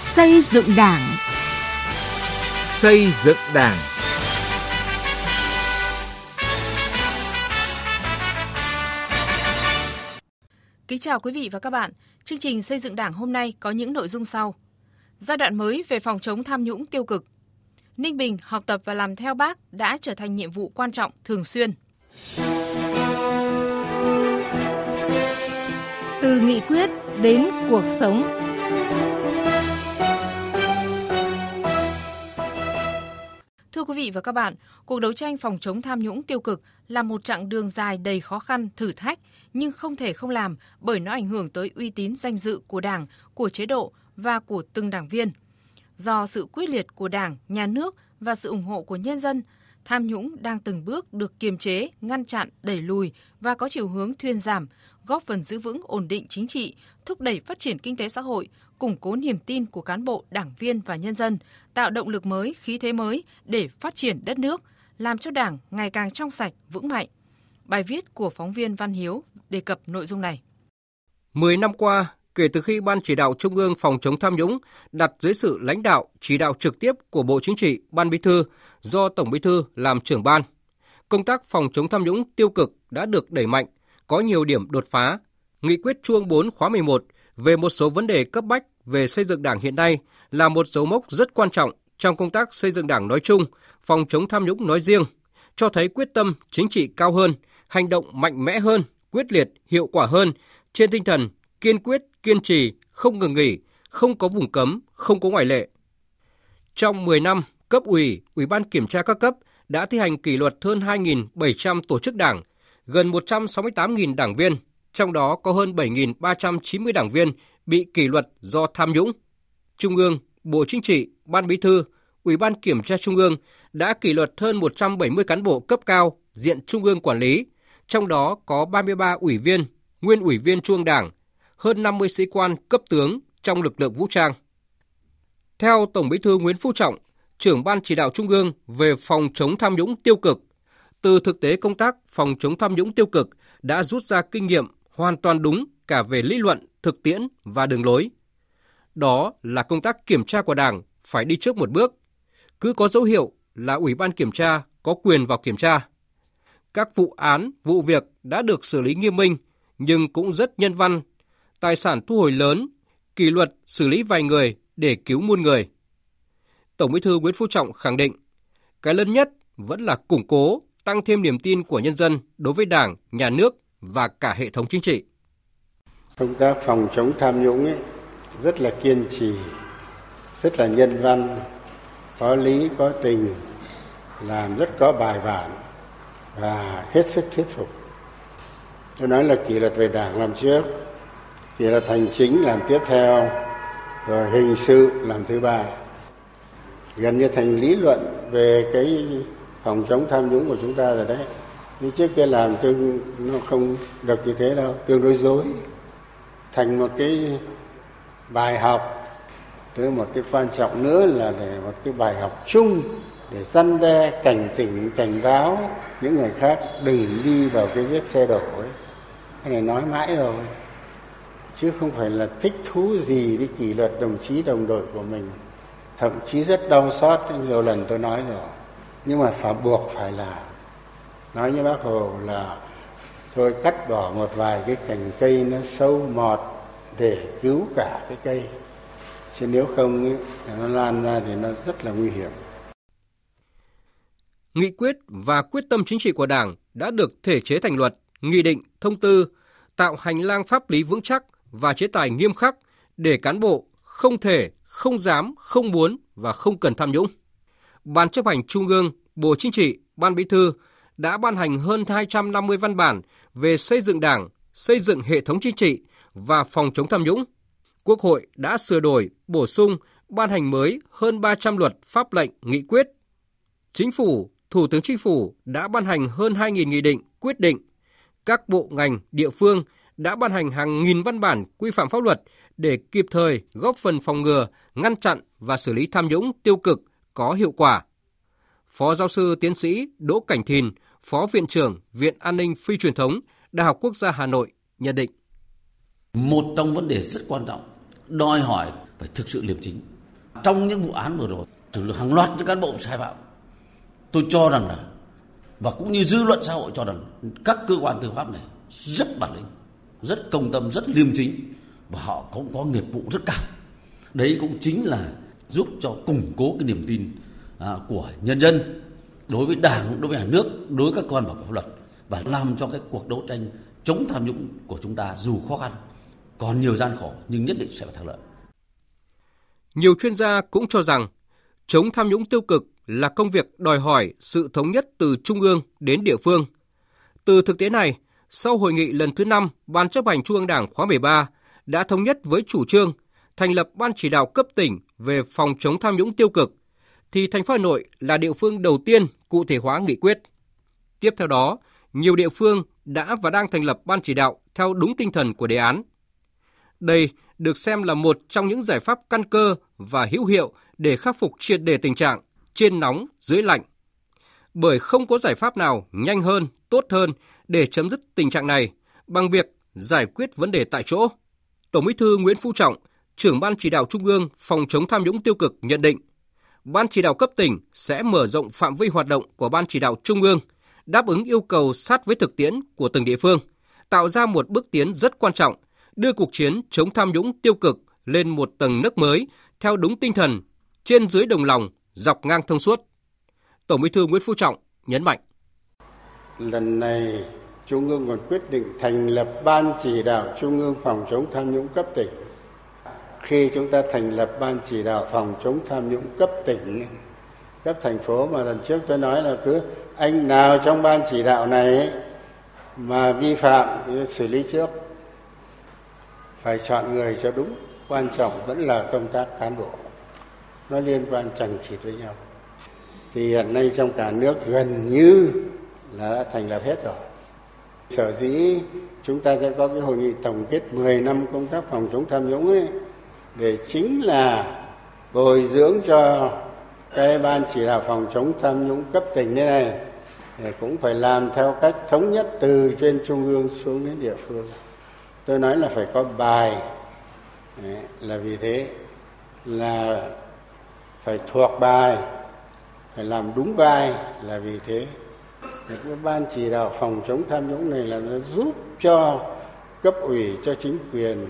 Xây dựng Đảng. Xây dựng Đảng. Kính chào quý vị và các bạn. Chương trình xây dựng Đảng hôm nay có những nội dung sau. Giai đoạn mới về phòng chống tham nhũng tiêu cực. Ninh Bình học tập và làm theo bác đã trở thành nhiệm vụ quan trọng thường xuyên. Từ nghị quyết đến cuộc sống. Vị và các bạn, cuộc đấu tranh phòng chống tham nhũng tiêu cực là một chặng đường dài đầy khó khăn, thử thách, nhưng không thể không làm bởi nó ảnh hưởng tới uy tín danh dự của Đảng, của chế độ và của từng đảng viên. Do sự quyết liệt của Đảng, Nhà nước và sự ủng hộ của nhân dân, tham nhũng đang từng bước được kiềm chế, ngăn chặn, đẩy lùi và có chiều hướng thuyên giảm, góp phần giữ vững ổn định chính trị, thúc đẩy phát triển kinh tế xã hội, củng cố niềm tin của cán bộ, đảng viên và nhân dân, tạo động lực mới, khí thế mới để phát triển đất nước, làm cho Đảng ngày càng trong sạch, vững mạnh. Bài viết của phóng viên Văn Hiếu đề cập nội dung này. Mười năm qua, kể từ khi Ban chỉ đạo Trung ương phòng chống tham nhũng đặt dưới sự lãnh đạo, chỉ đạo trực tiếp của Bộ Chính trị, Ban Bí thư do Tổng Bí thư làm trưởng ban, công tác phòng chống tham nhũng tiêu cực đã được đẩy mạnh, có nhiều điểm đột phá. Nghị quyết chuông 4 khóa 11 về một số vấn đề cấp bách về xây dựng Đảng hiện nay là một dấu mốc rất quan trọng trong công tác xây dựng Đảng nói chung, phòng chống tham nhũng nói riêng, cho thấy quyết tâm chính trị cao hơn, hành động mạnh mẽ hơn, quyết liệt, hiệu quả hơn trên tinh thần kiên quyết, kiên trì, không ngừng nghỉ, không có vùng cấm, không có ngoại lệ. Trong 10 năm, cấp ủy, ủy ban kiểm tra các cấp đã thi hành kỷ luật hơn 2.700 tổ chức đảng, gần 168.000 đảng viên, trong đó có hơn 7.390 đảng viên bị kỷ luật do tham nhũng. Trung ương, Bộ Chính trị, Ban Bí thư, Ủy ban Kiểm tra Trung ương đã kỷ luật hơn 170 cán bộ cấp cao diện Trung ương quản lý, trong đó có 33 ủy viên, nguyên ủy viên Trung ương Đảng, hơn 50 sĩ quan cấp tướng trong lực lượng vũ trang. Theo Tổng Bí thư Nguyễn Phú Trọng, trưởng ban chỉ đạo Trung ương về phòng chống tham nhũng tiêu cực, từ thực tế công tác phòng chống tham nhũng tiêu cực đã rút ra kinh nghiệm hoàn toàn đúng cả về lý luận, thực tiễn và đường lối. Đó là công tác kiểm tra của Đảng phải đi trước một bước. Cứ có dấu hiệu là Ủy ban kiểm tra có quyền vào kiểm tra. Các vụ án, vụ việc đã được xử lý nghiêm minh nhưng cũng rất nhân văn. Tài sản thu hồi lớn, kỷ luật xử lý vài người để cứu muôn người. Tổng Bí thư Nguyễn Phú Trọng khẳng định, cái lớn nhất vẫn là củng cố, tăng thêm niềm tin của nhân dân đối với Đảng, Nhà nước và cả hệ thống chính trị. Công tác phòng chống tham nhũng ấy rất là kiên trì, rất là nhân văn, có lý, có tình, làm rất có bài bản và hết sức thuyết phục. Tôi nói là kỷ luật về đảng làm trước, thì là hành chính làm tiếp theo, rồi hình sự làm thứ ba. Gần như thành lý luận về cái phòng chống tham nhũng của chúng ta rồi đấy. Nhưng trước kia làm tương nó không được như thế đâu tương đối dối. Thành một cái bài học tới một cái quan trọng nữa là để một cái bài học chung để răn đe cảnh tỉnh cảnh báo những người khác đừng đi vào cái vết xe đổ ấy. Cái này nói mãi rồi chứ không phải là thích thú gì với kỷ luật đồng chí đồng đội của mình. Thậm chí rất đau xót nhiều lần tôi nói rồi. Nhưng mà phải buộc phải làm. Nói như bác hồ là thôi cắt bỏ một vài cái cành cây nó sâu mọt để cứu cả cái cây. Chứ nếu không ấy, nó lan ra thì nó rất là nguy hiểm. Nghị quyết và quyết tâm chính trị của Đảng đã được thể chế thành luật, nghị định, thông tư, tạo hành lang pháp lý vững chắc và chế tài nghiêm khắc để cán bộ không thể, không dám, không muốn và không cần tham nhũng. Ban chấp hành Trung ương, Bộ Chính trị, Ban Bí thư đã ban hành hơn 250 văn bản về xây dựng Đảng, xây dựng hệ thống chính trị và phòng chống tham nhũng. Quốc hội đã sửa đổi, bổ sung, ban hành mới hơn 300 luật, pháp lệnh, nghị quyết. Chính phủ, Thủ tướng Chính phủ đã ban hành hơn 2.000 nghị định, quyết định. Các bộ ngành, địa phương đã ban hành hàng nghìn văn bản quy phạm pháp luật để kịp thời góp phần phòng ngừa, ngăn chặn và xử lý tham nhũng tiêu cực có hiệu quả. Phó giáo sư tiến sĩ Đỗ Cảnh Thìn, Phó Viện trưởng Viện An ninh Phi truyền thống, Đại học Quốc gia Hà Nội nhận định. Một trong vấn đề rất quan trọng, đòi hỏi phải thực sự liêm chính. Trong những vụ án vừa rồi, xử lý hàng loạt những cán bộ sai phạm, tôi cho rằng là và cũng như dư luận xã hội cho rằng các cơ quan tư pháp này rất bản lĩnh, rất công tâm, rất liêm chính và họ cũng có nghiệp vụ rất cao. Đấy cũng chính là giúp cho củng cố cái niềm tin à, của nhân dân đối với đảng, đối với nhà nước, đối với các con bảo vệ pháp luật và làm cho cái cuộc đấu tranh chống tham nhũng của chúng ta dù khó khăn, còn nhiều gian khổ nhưng nhất định sẽ phải thắng lợi. Nhiều chuyên gia cũng cho rằng chống tham nhũng tiêu cực là công việc đòi hỏi sự thống nhất từ trung ương đến địa phương. Từ thực tế này, sau hội nghị lần thứ 5 Ban chấp hành Trung ương Đảng khóa 13 đã thống nhất với chủ trương thành lập Ban chỉ đạo cấp tỉnh về phòng chống tham nhũng tiêu cực, thì thành phố Hà Nội là địa phương đầu tiên cụ thể hóa nghị quyết. Tiếp theo đó, nhiều địa phương đã và đang thành lập ban chỉ đạo theo đúng tinh thần của đề án. Đây được xem là một trong những giải pháp căn cơ và hữu hiệu để khắc phục triệt đề tình trạng trên nóng dưới lạnh. Bởi không có giải pháp nào nhanh hơn, tốt hơn để chấm dứt tình trạng này bằng việc giải quyết vấn đề tại chỗ. Tổng Bí thư Nguyễn Phú Trọng, trưởng ban chỉ đạo Trung ương phòng chống tham nhũng tiêu cực nhận định, Ban chỉ đạo cấp tỉnh sẽ mở rộng phạm vi hoạt động của Ban chỉ đạo Trung ương, đáp ứng yêu cầu sát với thực tiễn của từng địa phương, tạo ra một bước tiến rất quan trọng, đưa cuộc chiến chống tham nhũng tiêu cực lên một tầng nấc mới theo đúng tinh thần trên dưới đồng lòng, dọc ngang thông suốt. Tổng Bí thư Nguyễn Phú Trọng nhấn mạnh. Lần này Trung ương còn quyết định thành lập Ban chỉ đạo Trung ương phòng chống tham nhũng cấp tỉnh. Khi chúng ta thành lập Ban chỉ đạo phòng chống tham nhũng cấp tỉnh, cấp thành phố mà lần trước tôi nói là cứ anh nào trong ban chỉ đạo này mà vi phạm thì xử lý trước. Phải chọn người cho đúng quan trọng vẫn là công tác cán bộ. Nó liên quan chẳng chịt với nhau. Thì hiện nay trong cả nước gần như là đã thành lập hết rồi sở dĩ chúng ta sẽ có cái hội nghị tổng kết 10 năm công tác phòng chống tham nhũng ấy, để chính là bồi dưỡng cho cái ban chỉ đạo phòng chống tham nhũng cấp tỉnh như này cũng phải làm theo cách thống nhất từ trên trung ương xuống đến địa phương. Tôi nói là phải có bài. Là vì thế là phải thuộc bài, phải làm đúng vai là vì thế cái ban chỉ đạo phòng chống tham nhũng này là nó giúp cho cấp ủy, cho chính quyền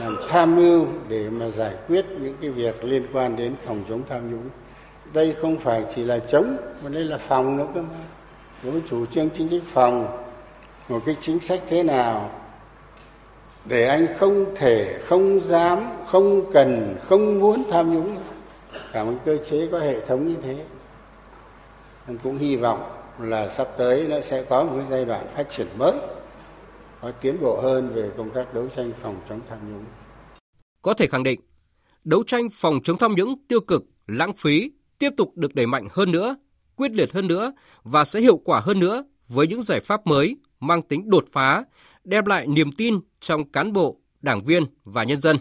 làm tham mưu để mà giải quyết những cái việc liên quan đến phòng chống tham nhũng. Đây không phải chỉ là chống, mà đây là phòng nữa cơ mà. Với chủ trương chính sách phòng, một cái chính sách thế nào để anh không thể, không dám, không cần, không muốn tham nhũng? Cả một cơ chế có hệ thống như thế. Anh cũng hy vọng là sắp tới nó sẽ có một cái giai đoạn phát triển mới có tiến bộ hơn về công tác đấu tranh phòng chống tham nhũng có thể khẳng định đấu tranh phòng chống tham nhũng tiêu cực lãng phí tiếp tục được đẩy mạnh hơn nữa quyết liệt hơn nữa và sẽ hiệu quả hơn nữa với những giải pháp mới mang tính đột phá, đem lại niềm tin trong cán bộ, đảng viên và nhân dân,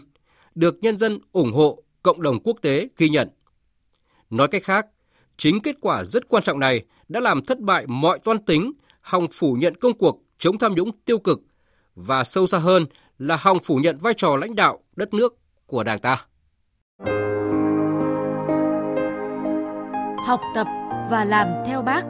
được nhân dân ủng hộ, cộng đồng quốc tế ghi nhận. Nói cách khác, chính kết quả rất quan trọng này đã làm thất bại mọi toan tính, hòng phủ nhận công cuộc chống tham nhũng tiêu cực và sâu xa hơn là hòng phủ nhận vai trò lãnh đạo đất nước của Đảng ta. Học tập và làm theo bác.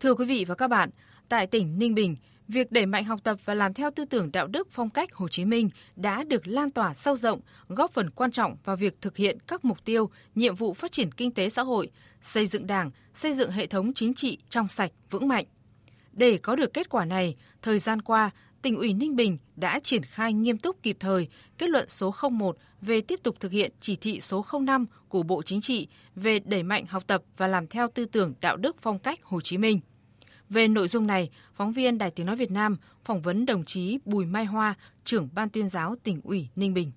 Thưa quý vị và các bạn, tại tỉnh Ninh Bình, việc đẩy mạnh học tập và làm theo tư tưởng đạo đức phong cách Hồ Chí Minh đã được lan tỏa sâu rộng, góp phần quan trọng vào việc thực hiện các mục tiêu, nhiệm vụ phát triển kinh tế xã hội, xây dựng Đảng, xây dựng hệ thống chính trị trong sạch, vững mạnh. Để có được kết quả này, thời gian qua, tỉnh ủy Ninh Bình đã triển khai nghiêm túc kịp thời kết luận số 01 về tiếp tục thực hiện chỉ thị số 05 của Bộ Chính trị về đẩy mạnh học tập và làm theo tư tưởng đạo đức phong cách Hồ Chí Minh. Về nội dung này, phóng viên Đài Tiếng Nói Việt Nam phỏng vấn đồng chí Bùi Mai Hoa, trưởng Ban tuyên giáo tỉnh ủy Ninh Bình.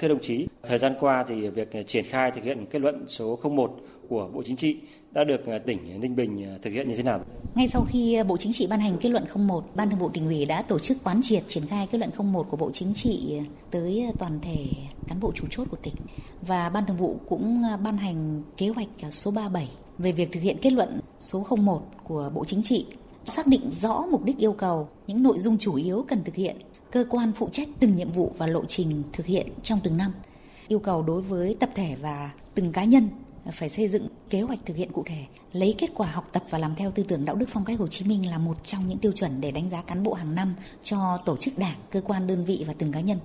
Thưa đồng chí, thời gian qua thì việc triển khai thực hiện kết luận số 01 của Bộ Chính trị đã được tỉnh Ninh Bình thực hiện như thế nào? Ngay sau khi Bộ Chính trị ban hành kết luận 01, Ban Thường vụ tỉnh ủy đã tổ chức quán triệt triển khai kết luận 01 của Bộ Chính trị tới toàn thể cán bộ chủ chốt của tỉnh và Ban Thường vụ cũng ban hành kế hoạch số 37 về việc thực hiện kết luận số 01 của Bộ Chính trị xác định rõ mục đích yêu cầu, những nội dung chủ yếu cần thực hiện, cơ quan phụ trách từng nhiệm vụ và lộ trình thực hiện trong từng năm. Yêu cầu đối với tập thể và từng cá nhân phải xây dựng kế hoạch thực hiện cụ thể, lấy kết quả học tập và làm theo tư tưởng đạo đức phong cách Hồ Chí Minh là một trong những tiêu chuẩn để đánh giá cán bộ hàng năm cho tổ chức đảng, cơ quan đơn vị và từng cá nhân.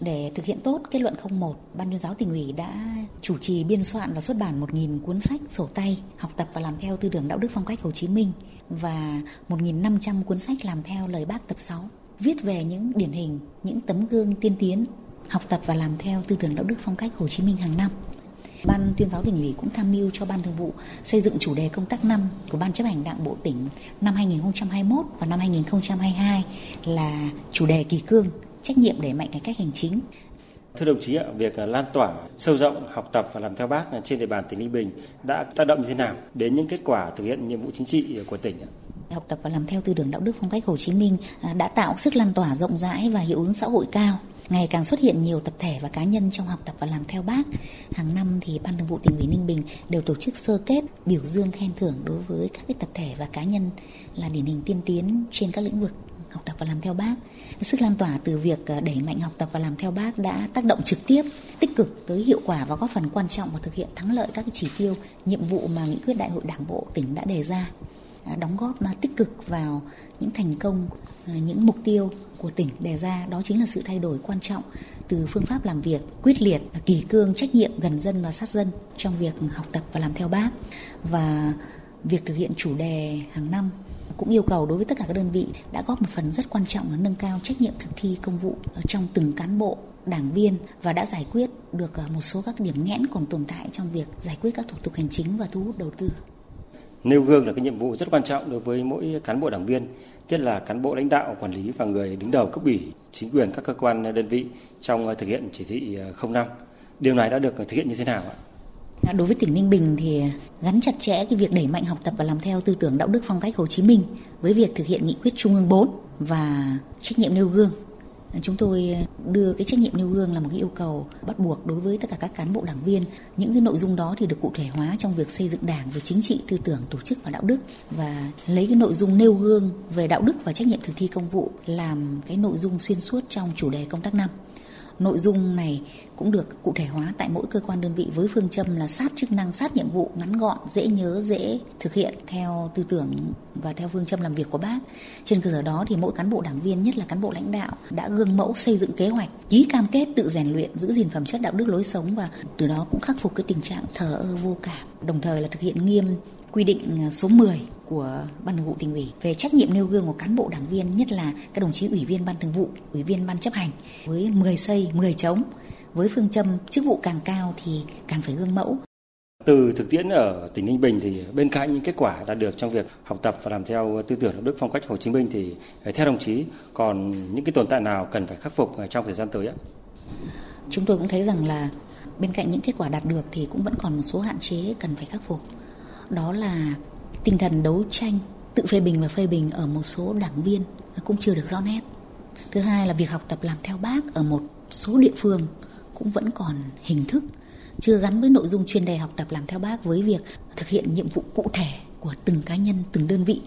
Để thực hiện tốt kết luận 01, Ban tuyên giáo tỉnh ủy đã chủ trì biên soạn và xuất bản 1.000 cuốn sách, sổ tay, học tập và làm theo tư tưởng đạo đức phong cách Hồ Chí Minh và 1.500 cuốn sách làm theo lời bác tập 6, viết về những điển hình, những tấm gương tiên tiến, học tập và làm theo tư tưởng đạo đức phong cách Hồ Chí Minh hàng năm. Ban tuyên giáo tỉnh ủy cũng tham mưu cho Ban thường vụ xây dựng chủ đề công tác năm của Ban chấp hành Đảng bộ tỉnh năm 2021 và năm 2022 là chủ đề kỳ cương, trách nhiệm đẩy mạnh cải cách hành chính. Thưa đồng chí ạ, việc lan tỏa, sâu rộng, học tập và làm theo bác trên địa bàn tỉnh Ninh Bình đã tác động như thế nào đến những kết quả thực hiện nhiệm vụ chính trị của tỉnh ạ? Học tập và làm theo tư tưởng đạo đức phong cách Hồ Chí Minh à, đã tạo sức lan tỏa rộng rãi và hiệu ứng xã hội cao ngày càng xuất hiện nhiều tập thể và cá nhân trong học tập và làm theo bác. Hàng năm thì Ban Thường vụ tỉnh ủy Ninh Bình đều tổ chức sơ kết biểu dương khen thưởng đối với các cái tập thể và cá nhân là điển hình tiên tiến trên các lĩnh vực học tập và làm theo bác. Sức lan tỏa từ việc ờ, đẩy mạnh học tập và làm theo bác đã tác động trực tiếp, tích cực tới hiệu quả và góp phần quan trọng vào thực hiện thắng lợi các chỉ tiêu, nhiệm vụ mà nghị quyết đại hội đảng bộ tỉnh đã đề ra. Đóng góp mà tích cực vào những thành công, à, những mục tiêu của tỉnh đề ra. Đó chính là sự thay đổi quan trọng từ phương pháp làm việc quyết liệt, à, kỳ cương, trách nhiệm gần dân và sát dân trong việc học tập và làm theo bác. Và việc thực hiện chủ đề hàng năm cũng yêu cầu đối với tất cả các đơn vị đã góp một phần rất quan trọng là nâng cao trách nhiệm thực thi công vụ trong từng cán bộ đảng viên và đã giải quyết được à, một số các điểm nghẽn còn tồn tại trong việc giải quyết các thủ tục hành chính và thu hút đầu tư nêu gương là cái nhiệm vụ rất quan trọng đối với mỗi cán bộ đảng viên, nhất là cán bộ lãnh đạo, quản lý và người đứng đầu cấp ủy, chính quyền các cơ quan à, đơn vị trong à, thực hiện chỉ thị 05. Điều này đã được thực hiện như thế nào ạ? Dạ, đối với tỉnh Ninh Bình thì gắn chặt chẽ cái việc đẩy mạnh học tập và làm theo tư tưởng đạo đức phong cách Hồ Chí Minh với việc thực hiện nghị quyết Trung ương 4 và trách nhiệm nêu gương. Dạ, chúng tôi đưa cái trách nhiệm nêu gương là một cái yêu cầu bắt buộc đối với tất cả các cán bộ đảng viên. Những cái nội dung đó thì được cụ thể hóa trong việc xây dựng đảng về chính trị, tư tưởng, tổ chức và đạo đức và lấy cái nội dung nêu gương về đạo đức và trách nhiệm thực thi công vụ làm cái nội dung xuyên suốt trong chủ đề công tác năm nội dung này cũng được cụ thể hóa tại mỗi cơ quan đơn vị với phương châm là sát chức năng, sát nhiệm vụ, ngắn gọn, dễ nhớ, dễ thực hiện theo tư tưởng và theo phương châm làm việc của bác. Trên cơ sở đó thì mỗi cán bộ đảng viên, nhất là cán bộ lãnh đạo đã gương mẫu xây dựng kế hoạch, ký cam kết tự rèn luyện, giữ gìn phẩm chất đạo đức lối sống và từ đó cũng khắc phục cái tình trạng thờ ơ vô cảm. Đồng thời là thực hiện nghiêm quy định số 10 của ban thường vụ tỉnh ủy về trách nhiệm nêu gương của cán bộ đảng viên nhất là các đồng chí ủy viên ban thường vụ, ủy viên ban chấp hành với 10 xây, 10 chống với phương châm chức vụ càng cao thì càng phải gương mẫu. Từ thực tiễn ở tỉnh Ninh Bình thì bên cạnh những kết quả đạt được trong việc học tập và làm theo tư tưởng đạo đức phong cách Hồ Chí Minh thì theo đồng chí còn những cái tồn tại nào cần phải khắc phục trong thời gian tới ạ? Chúng tôi cũng thấy rằng là bên cạnh những kết quả đạt được thì cũng vẫn còn một số hạn chế cần phải khắc phục. Đó là tinh thần đấu tranh, tự phê bình và phê bình ở một số đảng viên cũng chưa được rõ nét. Thứ hai là việc học tập làm theo bác ở một số địa phương cũng vẫn còn hình thức, chưa gắn với nội dung chuyên đề học tập làm theo bác với việc thực hiện nhiệm vụ cụ thể của từng cá nhân, từng đơn vị.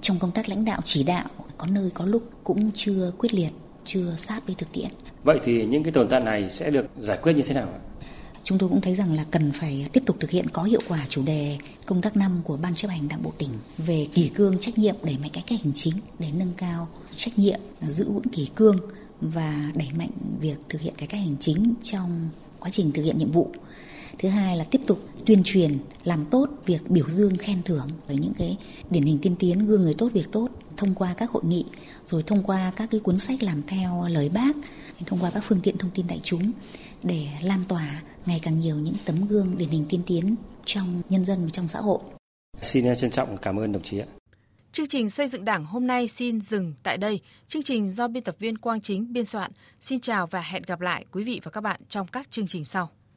Trong công tác lãnh đạo chỉ đạo, có nơi có lúc cũng chưa quyết liệt, chưa sát với thực tiễn. Vậy thì những cái tồn tại này sẽ được giải quyết như thế nào chúng tôi cũng thấy rằng là cần phải tiếp tục thực hiện có hiệu quả chủ đề công tác năm của ban chấp hành đảng bộ tỉnh về kỷ cương trách nhiệm đẩy mạnh cải cách hành chính để nâng cao trách nhiệm, giữ vững kỷ cương và đẩy mạnh việc thực hiện cải cách hành chính trong quá trình thực hiện nhiệm vụ. Thứ hai là tiếp tục tuyên truyền, làm tốt việc biểu dương khen thưởng với những cái điển hình tiên tiến, gương người tốt việc tốt thông qua các hội nghị, rồi thông qua các cái cuốn sách làm theo lời bác thông qua các phương tiện thông tin đại chúng để lan tỏa ngày càng nhiều những tấm gương điển hình tiên tiến trong nhân dân và trong xã hội. Xin trân trọng cảm ơn đồng chí ạ. Chương trình xây dựng Đảng hôm nay xin dừng tại đây. Chương trình do biên tập viên Quang Chính biên soạn. Xin chào và hẹn gặp lại quý vị và các bạn trong các chương trình sau.